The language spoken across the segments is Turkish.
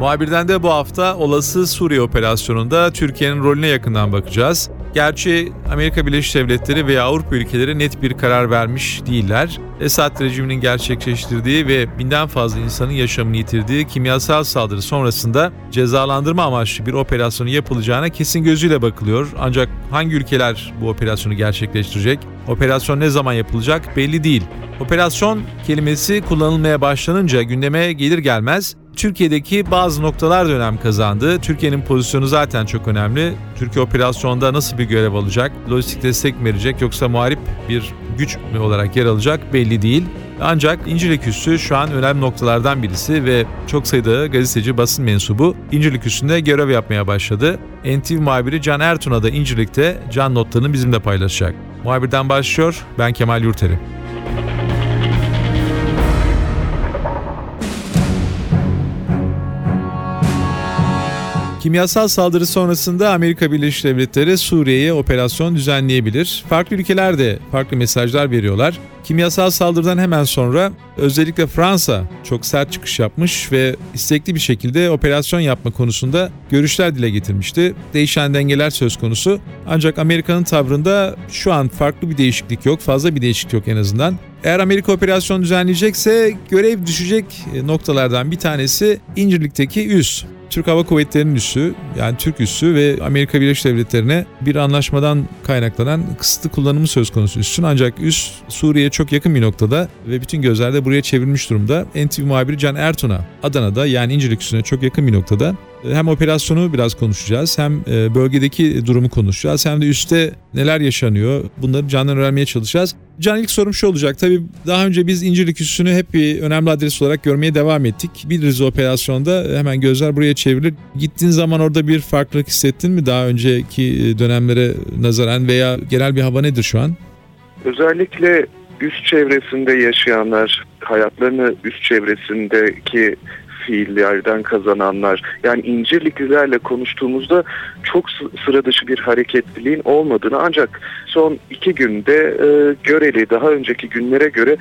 Muhabirden de bu hafta olası Suriye operasyonunda Türkiye'nin rolüne yakından bakacağız. Gerçi Amerika Birleşik Devletleri veya Avrupa ülkeleri net bir karar vermiş değiller. Esad rejiminin gerçekleştirdiği ve binden fazla insanın yaşamını yitirdiği kimyasal saldırı sonrasında cezalandırma amaçlı bir operasyonun yapılacağına kesin gözüyle bakılıyor. Ancak hangi ülkeler bu operasyonu gerçekleştirecek? Operasyon ne zaman yapılacak belli değil. Operasyon kelimesi kullanılmaya başlanınca gündeme gelir gelmez Türkiye'deki bazı noktalar da önem kazandı. Türkiye'nin pozisyonu zaten çok önemli. Türkiye operasyonda nasıl bir görev alacak? Lojistik destek mi verecek yoksa muharip bir güç mü olarak yer alacak belli değil. Ancak İncirlik Üssü şu an önemli noktalardan birisi ve çok sayıda gazeteci basın mensubu İncirlik Üssü'nde görev yapmaya başladı. NTV muhabiri Can Ertun'a da İncirlik'te can notlarını bizimle paylaşacak. Muhabirden başlıyor, ben Kemal Yurteri. Kimyasal saldırı sonrasında Amerika Birleşik Devletleri Suriye'ye operasyon düzenleyebilir. Farklı ülkeler de farklı mesajlar veriyorlar. Kimyasal saldırıdan hemen sonra özellikle Fransa çok sert çıkış yapmış ve istekli bir şekilde operasyon yapma konusunda görüşler dile getirmişti. Değişen dengeler söz konusu. Ancak Amerika'nın tavrında şu an farklı bir değişiklik yok, fazla bir değişiklik yok en azından. Eğer Amerika operasyon düzenleyecekse görev düşecek noktalardan bir tanesi İncirlik'teki üs. Türk Hava Kuvvetleri'nin üssü yani Türk üssü ve Amerika Birleşik Devletleri'ne bir anlaşmadan kaynaklanan kısıtlı kullanımı söz konusu üssün. Ancak üs Suriye'ye çok yakın bir noktada ve bütün gözler de buraya çevrilmiş durumda. NTV muhabiri Can Ertun'a Adana'da yani İncirlik üssüne çok yakın bir noktada hem operasyonu biraz konuşacağız hem e, bölgedeki durumu konuşacağız hem de üstte neler yaşanıyor bunları candan öğrenmeye çalışacağız. Can ilk sorum şu olacak. Tabii daha önce biz İncirlik Üssü'nü hep bir önemli adres olarak görmeye devam ettik. Biliriz operasyonda hemen gözler buraya çevrilir. Gittiğin zaman orada bir farklılık hissettin mi daha önceki dönemlere nazaran veya genel bir hava nedir şu an? Özellikle üst çevresinde yaşayanlar, hayatlarını üst çevresindeki fiillerden kazananlar. Yani İncirliklilerle konuştuğumuzda çok sıra dışı bir hareketliliğin olmadığını ancak son iki günde e, göreli daha önceki günlere göre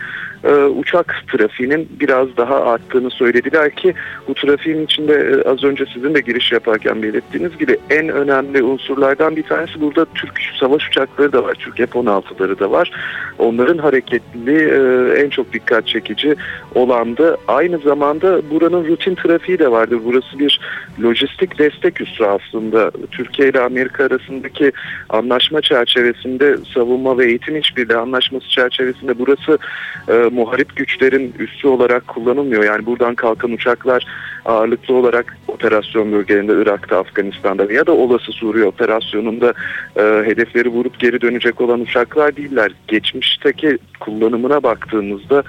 e, uçak trafiğinin biraz daha arttığını söylediler ki bu trafiğin içinde e, az önce sizin de giriş yaparken belirttiğiniz gibi en önemli unsurlardan bir tanesi burada Türk savaş uçakları da var. Türk F-16'ları da var. Onların hareketliliği e, en çok dikkat çekici olandı. Aynı zamanda buranın rutin trafiği de vardır. Burası bir lojistik destek üssü aslında. Türkiye ile Amerika arasındaki anlaşma çerçevesinde savunma ve eğitim işbirliği anlaşması çerçevesinde burası e, muharip güçlerin üssü olarak kullanılmıyor. Yani buradan kalkan uçaklar ağırlıklı olarak operasyon bölgelerinde Irak'ta, Afganistan'da ya da olası Suriye operasyonunda e, hedefleri vurup geri dönecek olan uçaklar değiller. Geçmişteki kullanımına baktığımızda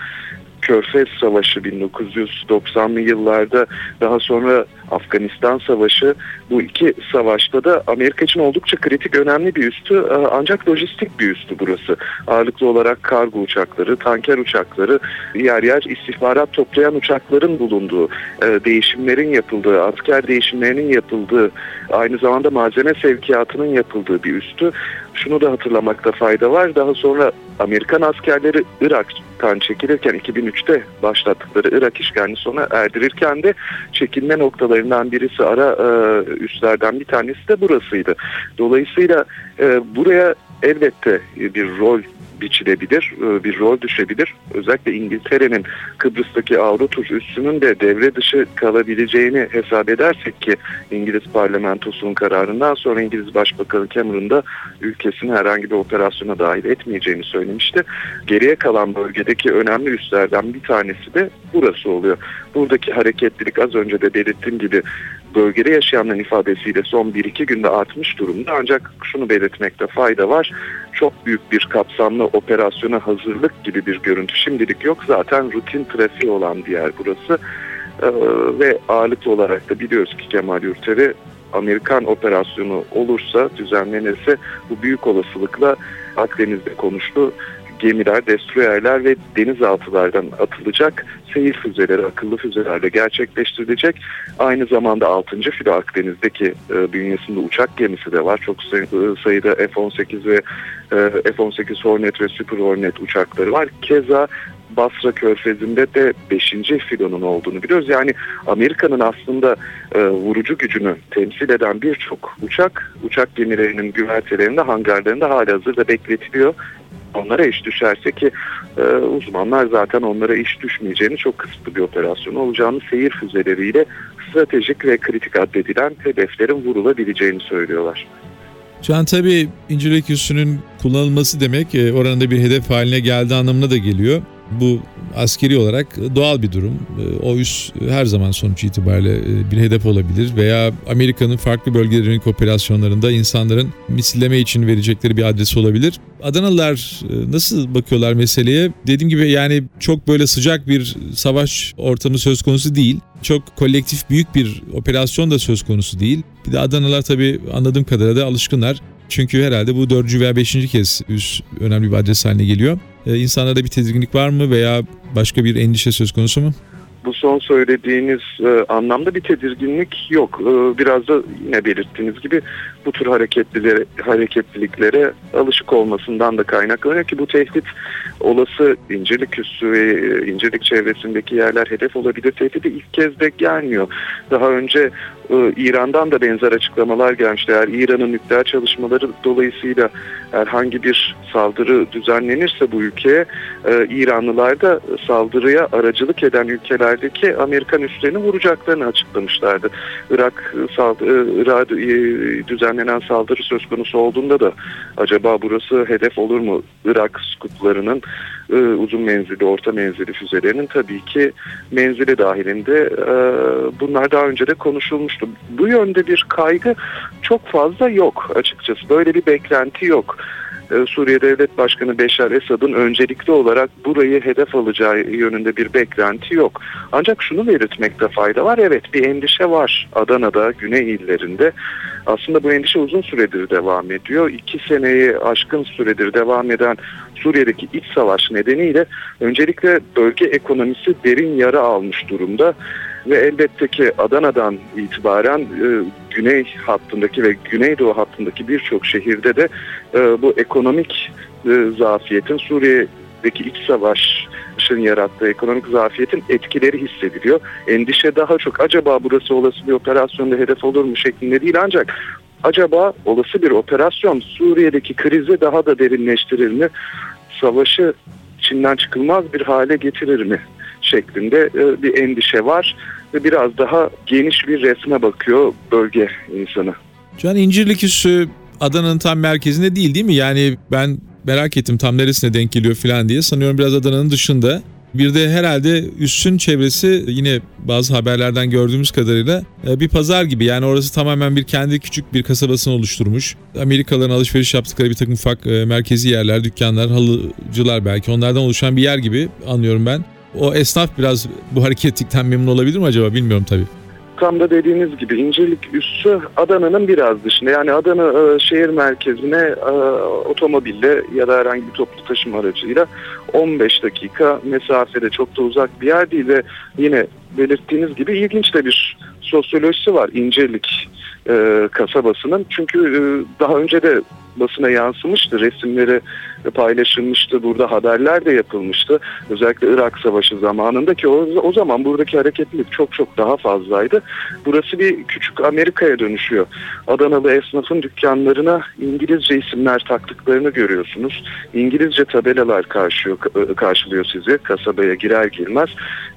Körfez Savaşı 1990'lı yıllarda daha sonra Afganistan Savaşı bu iki savaşta da Amerika için oldukça kritik önemli bir üstü e, ancak lojistik bir üstü burası. Ağırlıklı olarak kargo uçakları, tanker uçakları, yer yer istihbarat toplayan uçakların bulunduğu, e, değişimlerin yapıldığı, asker değişimlerinin yapıldığı, aynı zamanda malzeme sevkiyatının yapıldığı bir üstü. Şunu da hatırlamakta fayda var. Daha sonra Amerikan askerleri Irak'tan çekilirken 2003'te başlattıkları Irak işgalini sona erdirirken de çekilme noktalarından birisi ara e, üslerden bir tanesi de burasıydı. Dolayısıyla e, buraya elbette bir rol biçilebilir, e, bir rol düşebilir. Özellikle İngiltere'nin Kıbrıs'taki Avrotuz üssünün de devre dışı kalabileceğini hesap edersek ki İngiliz parlamentosunun kararından sonra İngiliz Başbakanı Cameron da ülkesini herhangi bir operasyona dahil etmeyeceğini söylemişti. Geriye kalan bölgedeki önemli üslerden bir tanesi de burası oluyor. Buradaki hareketlilik az önce de belirttiğim gibi bölgede yaşayanların ifadesiyle son 1-2 günde artmış durumda. Ancak şunu belirtmekte fayda var. Çok büyük bir kapsamlı operasyona hazırlık gibi bir görüntü şimdilik yok. Zaten rutin trafiği olan bir yer burası. Ee, ve ağırlıklı olarak da biliyoruz ki Kemal Yurteri Amerikan operasyonu olursa, düzenlenirse bu büyük olasılıkla Akdeniz'de konuştu gemiler, destroyerler ve denizaltılardan atılacak seyir füzeleri, akıllı füzelerle gerçekleştirilecek. Aynı zamanda 6. filo Akdeniz'deki e, bünyesinde uçak gemisi de var. Çok sayıda F-18 ve e, F-18 Hornet ve Super Hornet uçakları var. Keza Basra Körfezi'nde de 5. filonun olduğunu biliyoruz. Yani Amerika'nın aslında e, vurucu gücünü temsil eden birçok uçak, uçak gemilerinin güvertelerinde, hangarlarında hala hazırda bekletiliyor onlara iş düşerse ki e, uzmanlar zaten onlara iş düşmeyeceğini çok kısıtlı bir operasyon olacağını seyir füzeleriyle stratejik ve kritik addedilen hedeflerin vurulabileceğini söylüyorlar. Can tabi İncirlik üssünün kullanılması demek e, oranında bir hedef haline geldiği anlamına da geliyor. Bu askeri olarak doğal bir durum. E, o üs her zaman sonuç itibariyle e, bir hedef olabilir veya Amerika'nın farklı bölgelerinin operasyonlarında insanların misilleme için verecekleri bir adres olabilir. Adanalılar e, nasıl bakıyorlar meseleye? Dediğim gibi yani çok böyle sıcak bir savaş ortamı söz konusu değil. Çok kolektif büyük bir operasyon da söz konusu değil. Bir de Adanalılar tabii anladığım kadarıyla da alışkınlar. Çünkü herhalde bu dördüncü veya beşinci kez üst önemli bir adres haline geliyor. Ee, insanlarda bir tedirginlik var mı veya başka bir endişe söz konusu mu? bu son söylediğiniz e, anlamda bir tedirginlik yok. E, biraz da yine belirttiğiniz gibi bu tür hareketlilere, hareketliliklere alışık olmasından da kaynaklanıyor ki bu tehdit olası İncirlik üssü ve e, İncirlik çevresindeki yerler hedef olabilir tehdidi ilk kez de gelmiyor. Daha önce e, İran'dan da benzer açıklamalar gelmişti. Eğer İran'ın nükleer çalışmaları dolayısıyla herhangi bir saldırı düzenlenirse bu ülkeye e, İranlılar da saldırıya aracılık eden ülkelerdeki Amerikan üslerini vuracaklarını açıklamışlardı. Irak saldırı, Irak düzenlenen saldırı söz konusu olduğunda da acaba burası hedef olur mu? Irak skuplarının e, uzun menzilli, orta menzilli füzelerinin tabii ki menzili dahilinde e, bunlar daha önce de konuşulmuştu. Bu yönde bir kaygı çok fazla yok açıkçası. Böyle bir beklenti yok. E, Suriye Devlet Başkanı Beşar Esad'ın öncelikli olarak burayı hedef alacağı yönünde bir beklenti yok. Ancak şunu belirtmekte fayda var. Evet bir endişe var Adana'da, Güney illerinde. Aslında bu endişe uzun süredir devam ediyor. İki seneyi aşkın süredir devam eden Suriye'deki iç savaş nedeniyle öncelikle bölge ekonomisi derin yara almış durumda. Ve elbette ki Adana'dan itibaren e, güney hattındaki ve güneydoğu hattındaki birçok şehirde de e, bu ekonomik e, zafiyetin Suriye'deki iç savaşın yarattığı ekonomik zafiyetin etkileri hissediliyor. Endişe daha çok acaba burası olası bir operasyonda hedef olur mu şeklinde değil ancak acaba olası bir operasyon Suriye'deki krizi daha da derinleştirir mi? Savaşı içinden çıkılmaz bir hale getirir mi? şeklinde e, bir endişe var ve biraz daha geniş bir resme bakıyor bölge insanı. Can İncirlik Üssü Adana'nın tam merkezinde değil değil mi? Yani ben merak ettim tam neresine denk geliyor falan diye. Sanıyorum biraz Adana'nın dışında. Bir de herhalde üssün çevresi yine bazı haberlerden gördüğümüz kadarıyla e, bir pazar gibi. Yani orası tamamen bir kendi küçük bir kasabasını oluşturmuş. Amerikalıların alışveriş yaptıkları bir takım ufak e, merkezi yerler, dükkanlar, halıcılar belki onlardan oluşan bir yer gibi anlıyorum ben. O esnaf biraz bu hareketlikten memnun olabilir mi acaba bilmiyorum tabii. Tam da dediğiniz gibi İncirlik üssü Adana'nın biraz dışında. Yani Adana e, şehir merkezine e, otomobille ya da herhangi bir toplu taşıma aracıyla 15 dakika mesafede çok da uzak bir yer değil ve yine belirttiğiniz gibi ilginç de bir sosyolojisi var İncirlik e, kasabasının. Çünkü e, daha önce de basına yansımıştı. Resimleri paylaşılmıştı. Burada haberler de yapılmıştı. Özellikle Irak Savaşı zamanında ki o, o zaman buradaki hareketlilik çok çok daha fazlaydı. Burası bir küçük Amerika'ya dönüşüyor. Adanalı esnafın dükkanlarına İngilizce isimler taktıklarını görüyorsunuz. İngilizce tabelalar karşılıyor, karşılıyor sizi kasabaya girer girmez.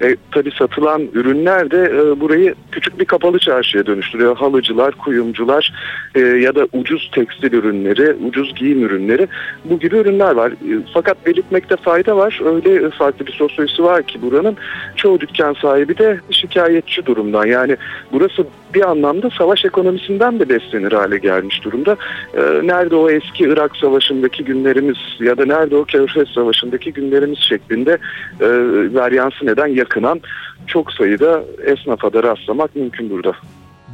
E, tabii satılan ürünler de e, burayı küçük bir kapalı çarşıya dönüştürüyor. Halıcılar, kuyumcular e, ya da ucuz tekstil ürünleri, ucuz giyim ürünleri bu gibi ürünler var. E, fakat belirtmekte fayda var. Öyle farklı bir sosyolojisi var ki buranın çoğu dükkan sahibi de şikayetçi durumdan. Yani burası bir anlamda savaş ekonomisinden de beslenir hale gelmiş durumda. E, nerede o eski Irak Savaşı'ndaki günlerimiz ya da nerede o Körfez Savaşı'ndaki günlerimiz şeklinde e, varyansı neden yakınan çok sayıda esnafa da rastlamak mümkün burada.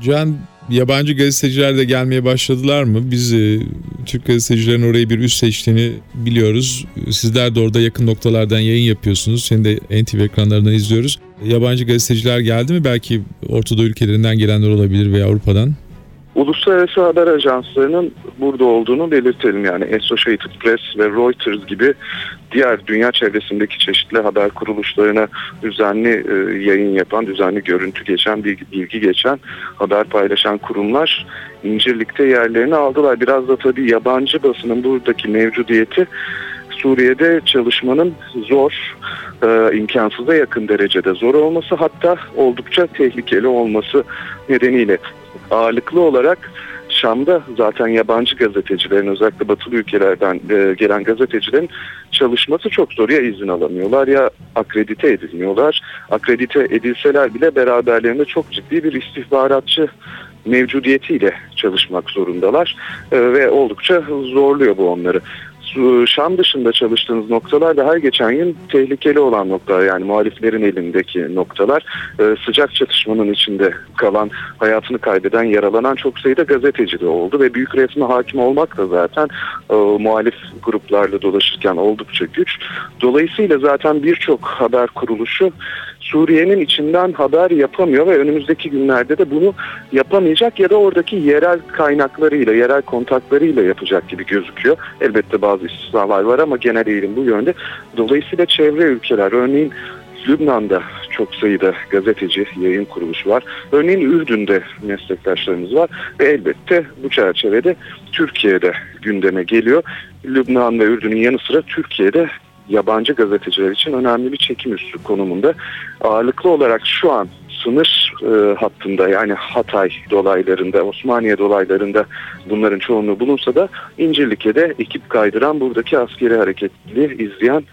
Can Yabancı gazeteciler de gelmeye başladılar mı? Biz e, Türk gazetecilerin orayı bir üst seçtiğini biliyoruz. Sizler de orada yakın noktalardan yayın yapıyorsunuz. Seni de NTV ekranlarından izliyoruz. Yabancı gazeteciler geldi mi? Belki Ortadoğu ülkelerinden gelenler olabilir veya Avrupa'dan. Uluslararası haber ajanslarının burada olduğunu belirtelim. Yani Associated Press ve Reuters gibi diğer dünya çevresindeki çeşitli haber kuruluşlarına düzenli e, yayın yapan, düzenli görüntü geçen, bilgi, bilgi geçen, haber paylaşan kurumlar İncirlik'te yerlerini aldılar. Biraz da tabii yabancı basının buradaki mevcudiyeti Suriye'de çalışmanın zor, e, imkansıza yakın derecede zor olması hatta oldukça tehlikeli olması nedeniyle ağırlıklı olarak Şam'da zaten yabancı gazetecilerin özellikle batılı ülkelerden e, gelen gazetecilerin çalışması çok zor. Ya izin alamıyorlar ya akredite edilmiyorlar. Akredite edilseler bile beraberlerinde çok ciddi bir istihbaratçı mevcudiyetiyle çalışmak zorundalar e, ve oldukça zorluyor bu onları. Şam dışında çalıştığınız noktalar da her geçen gün tehlikeli olan noktalar yani muhaliflerin elindeki noktalar e, sıcak çatışmanın içinde kalan hayatını kaybeden yaralanan çok sayıda gazeteci de oldu ve büyük resme hakim olmak da zaten e, muhalif gruplarla dolaşırken oldukça güç. Dolayısıyla zaten birçok haber kuruluşu Suriye'nin içinden haber yapamıyor ve önümüzdeki günlerde de bunu yapamayacak ya da oradaki yerel kaynaklarıyla, yerel kontaklarıyla yapacak gibi gözüküyor. Elbette bazı istisnalar var ama genel eğilim bu yönde. Dolayısıyla çevre ülkeler, örneğin Lübnan'da çok sayıda gazeteci, yayın kuruluşu var. Örneğin Ürdün'de meslektaşlarımız var ve elbette bu çerçevede Türkiye'de gündeme geliyor. Lübnan ve Ürdün'ün yanı sıra Türkiye'de yabancı gazeteciler için önemli bir çekim üssü konumunda. Ağırlıklı olarak şu an sınır e, hattında yani Hatay dolaylarında, Osmaniye dolaylarında bunların çoğunluğu bulunsa da İncirlik'e ekip kaydıran buradaki askeri hareketli izleyen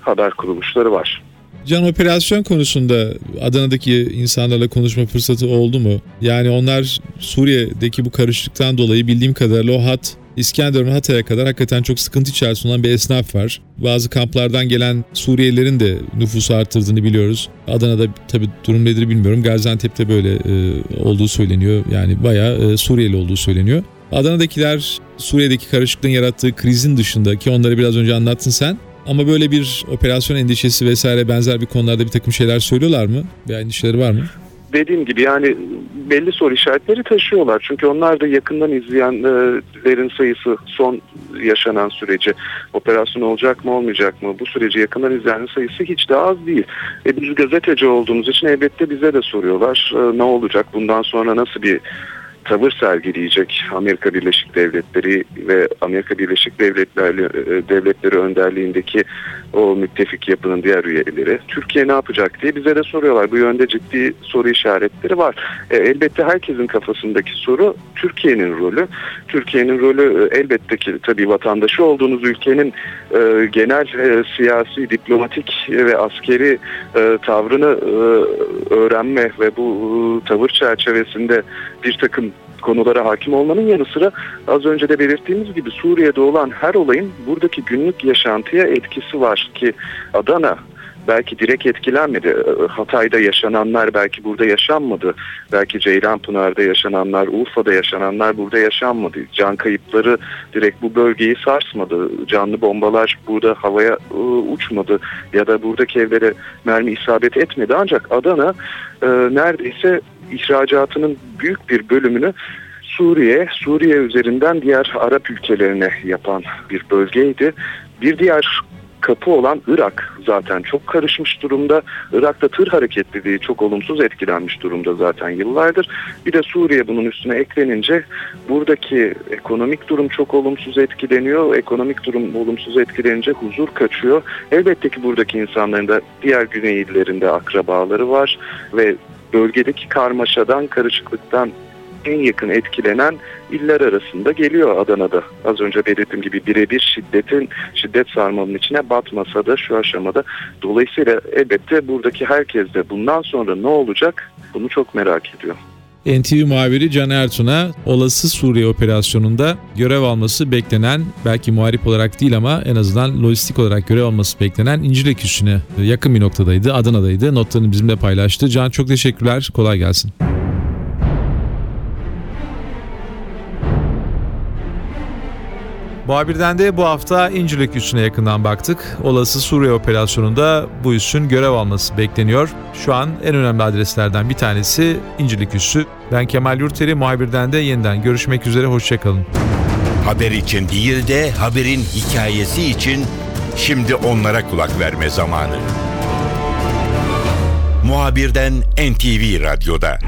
haber kuruluşları var. Can operasyon konusunda Adana'daki insanlarla konuşma fırsatı oldu mu? Yani onlar Suriye'deki bu karışıklıktan dolayı bildiğim kadarıyla o hat İskenderun Hatay'a kadar hakikaten çok sıkıntı içerisinde olan bir esnaf var. Bazı kamplardan gelen Suriyelilerin de nüfusu arttırdığını biliyoruz. Adana'da tabi durum nedir bilmiyorum. Gaziantep'te böyle e, olduğu söyleniyor. Yani bayağı e, Suriyeli olduğu söyleniyor. Adana'dakiler Suriye'deki karışıklığın yarattığı krizin dışında ki onları biraz önce anlattın sen. Ama böyle bir operasyon endişesi vesaire benzer bir konularda bir takım şeyler söylüyorlar mı? Veya endişeleri var mı? Dediğim gibi yani belli soru işaretleri taşıyorlar. Çünkü onlar da yakından izleyenlerin sayısı son yaşanan süreci operasyon olacak mı olmayacak mı bu süreci yakından izleyenin sayısı hiç de az değil. E biz gazeteci olduğumuz için elbette bize de soruyorlar e, ne olacak bundan sonra nasıl bir tavır sergileyecek Amerika Birleşik Devletleri ve Amerika Birleşik Devletleri, e, Devletleri önderliğindeki o müttefik yapının diğer üyeleri Türkiye ne yapacak diye bize de soruyorlar. Bu yönde ciddi soru işaretleri var. E, elbette herkesin kafasındaki soru Türkiye'nin rolü. Türkiye'nin rolü e, elbette ki tabii vatandaşı olduğunuz ülkenin e, genel e, siyasi, diplomatik ve askeri e, tavrını e, öğrenme ve bu e, tavır çerçevesinde bir takım konulara hakim olmanın yanı sıra az önce de belirttiğimiz gibi Suriye'de olan her olayın buradaki günlük yaşantıya etkisi var ki Adana belki direkt etkilenmedi. Ee, Hatay'da yaşananlar belki burada yaşanmadı. Belki Ceylanpınar'da yaşananlar, Urfa'da yaşananlar burada yaşanmadı. Can kayıpları direkt bu bölgeyi sarsmadı. Canlı bombalar burada havaya ıı, uçmadı ya da buradaki evlere mermi isabet etmedi. Ancak Adana e, neredeyse ihracatının büyük bir bölümünü Suriye, Suriye üzerinden diğer Arap ülkelerine yapan bir bölgeydi. Bir diğer kapı olan Irak zaten çok karışmış durumda. Irak'ta tır hareketliliği çok olumsuz etkilenmiş durumda zaten yıllardır. Bir de Suriye bunun üstüne eklenince buradaki ekonomik durum çok olumsuz etkileniyor. Ekonomik durum olumsuz etkilenince huzur kaçıyor. Elbette ki buradaki insanların da diğer güney illerinde akrabaları var ve bölgedeki karmaşadan, karışıklıktan en yakın etkilenen iller arasında geliyor Adana'da. Az önce belirttiğim gibi birebir şiddetin şiddet sarmalının içine batmasa da şu aşamada. Dolayısıyla elbette buradaki herkes de bundan sonra ne olacak bunu çok merak ediyor. NTV muhabiri Can Ertun'a olası Suriye operasyonunda görev alması beklenen belki muharip olarak değil ama en azından lojistik olarak görev alması beklenen İncirlik üssüne yakın bir noktadaydı. Adana'daydı. Notlarını bizimle paylaştı. Can çok teşekkürler. Kolay gelsin. Muhabirden de bu hafta İncirlik üssüne yakından baktık. Olası Suriye operasyonunda bu üssün görev alması bekleniyor. Şu an en önemli adreslerden bir tanesi İncirlik üssü. Ben Kemal Yurteri, muhabirden de yeniden görüşmek üzere, hoşçakalın. Haber için değil de haberin hikayesi için şimdi onlara kulak verme zamanı. Muhabirden NTV Radyo'da.